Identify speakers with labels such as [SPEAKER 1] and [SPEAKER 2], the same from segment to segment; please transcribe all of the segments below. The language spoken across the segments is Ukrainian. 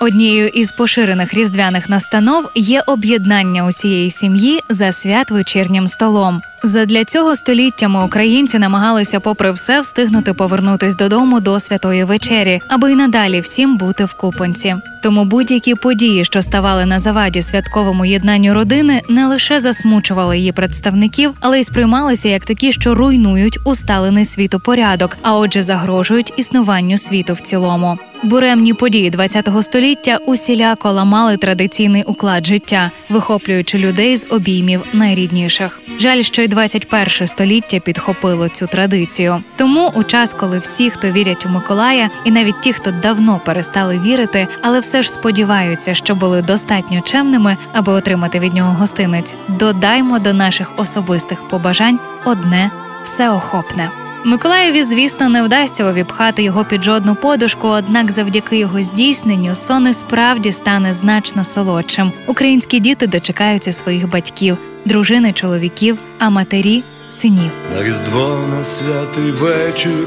[SPEAKER 1] Однією із поширених різдвяних настанов є об'єднання усієї сім'ї за свят вечірнім столом. Задля цього століттями українці намагалися, попри все, встигнути повернутись додому до святої вечері, аби й надалі всім бути в купонці. Тому будь-які події, що ставали на заваді святковому єднанню родини, не лише засмучували її представників, але й сприймалися як такі, що руйнують усталений світопорядок, а отже, загрожують існуванню світу в цілому. Буремні події ХХ століття усіляко ламали традиційний уклад життя, вихоплюючи людей з обіймів найрідніших. Жаль, що й 21 століття підхопило цю традицію. Тому у час, коли всі, хто вірять у Миколая, і навіть ті, хто давно перестали вірити, але все ж сподіваються, що були достатньо чемними, аби отримати від нього гостинець. Додаймо до наших особистих побажань одне всеохопне. Миколаєві, звісно, не вдасться обіпхати його під жодну подушку, однак завдяки його здійсненню сон і справді стане значно солодшим. Українські діти дочекаються своїх батьків, дружини, чоловіків, а матері синів.
[SPEAKER 2] На різдво на святий вечір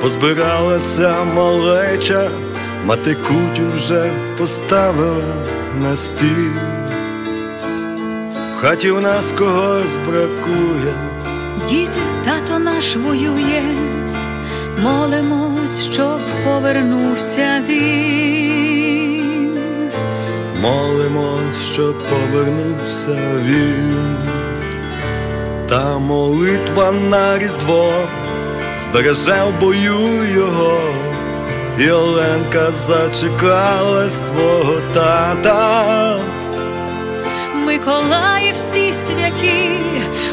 [SPEAKER 2] позбиралася малеча, мати кутю вже поставила на стіл. В хаті у нас когось бракує.
[SPEAKER 3] Діти, тато наш воює, молимось, щоб повернувся він.
[SPEAKER 2] Молимось, щоб повернувся він. Та молитва на різдво збереже в бою його, і Оленка зачекала свого тата.
[SPEAKER 3] Миколаї всі святі,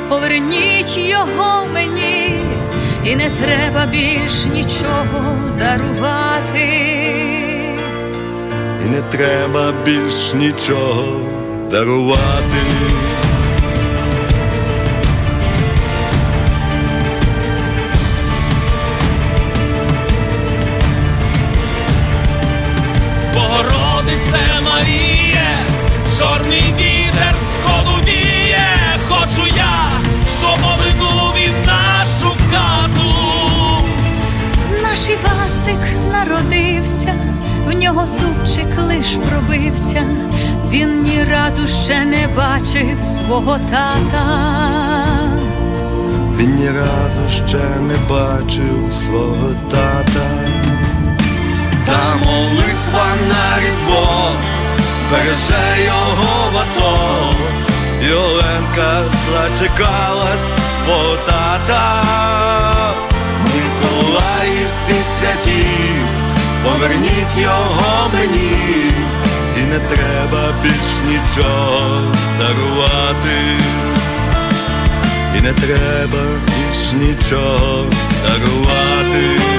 [SPEAKER 3] поверніть його мені, і не треба більш нічого дарувати.
[SPEAKER 2] І не треба більш нічого дарувати.
[SPEAKER 4] Богородице Маріє, чорний
[SPEAKER 3] народився, в нього зубчик лиш пробився, він ні разу ще не бачив свого тата.
[SPEAKER 2] Він ні разу ще не бачив свого тата. Та молитва на різдво збереже його в ато, і Оленка зачекала свого тата. Поверніть його мені, і не треба більш нічого дарувати. І не треба більш нічого дарувати.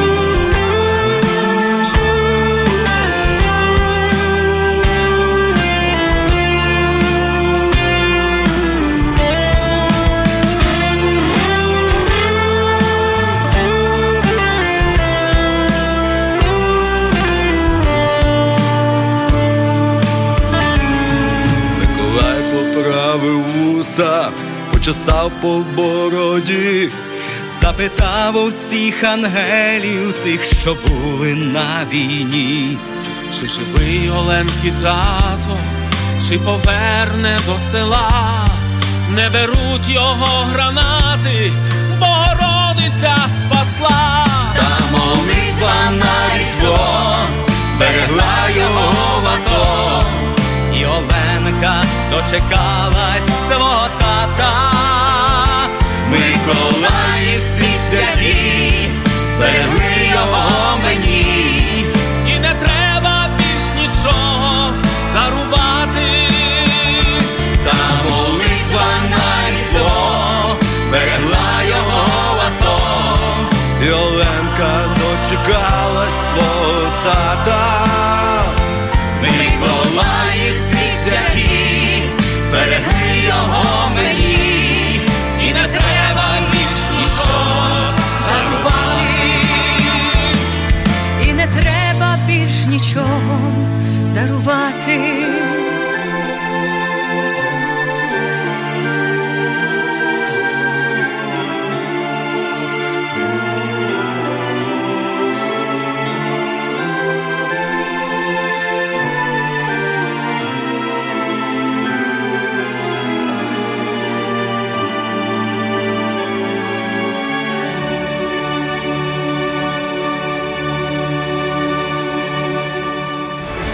[SPEAKER 2] Поправив вуса, почесав по бороді,
[SPEAKER 5] Запитав у всіх ангелів тих, що були на війні.
[SPEAKER 4] Чи живий Оленки тато, чи поверне до села, не беруть його гранати, Богородиця спасла.
[SPEAKER 5] Та дочекалась свого тата. Миколаївські святі, зберегли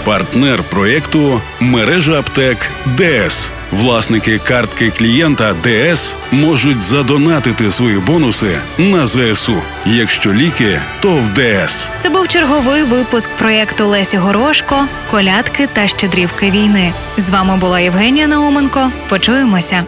[SPEAKER 6] Партнер проєкту мережа аптек ДС. Власники картки клієнта ДС можуть задонатити свої бонуси на ЗСУ. Якщо ліки, то в ДС.
[SPEAKER 1] Це був черговий випуск проєкту Лесі Горошко, колядки та щедрівки війни. З вами була Євгенія Науменко. Почуємося.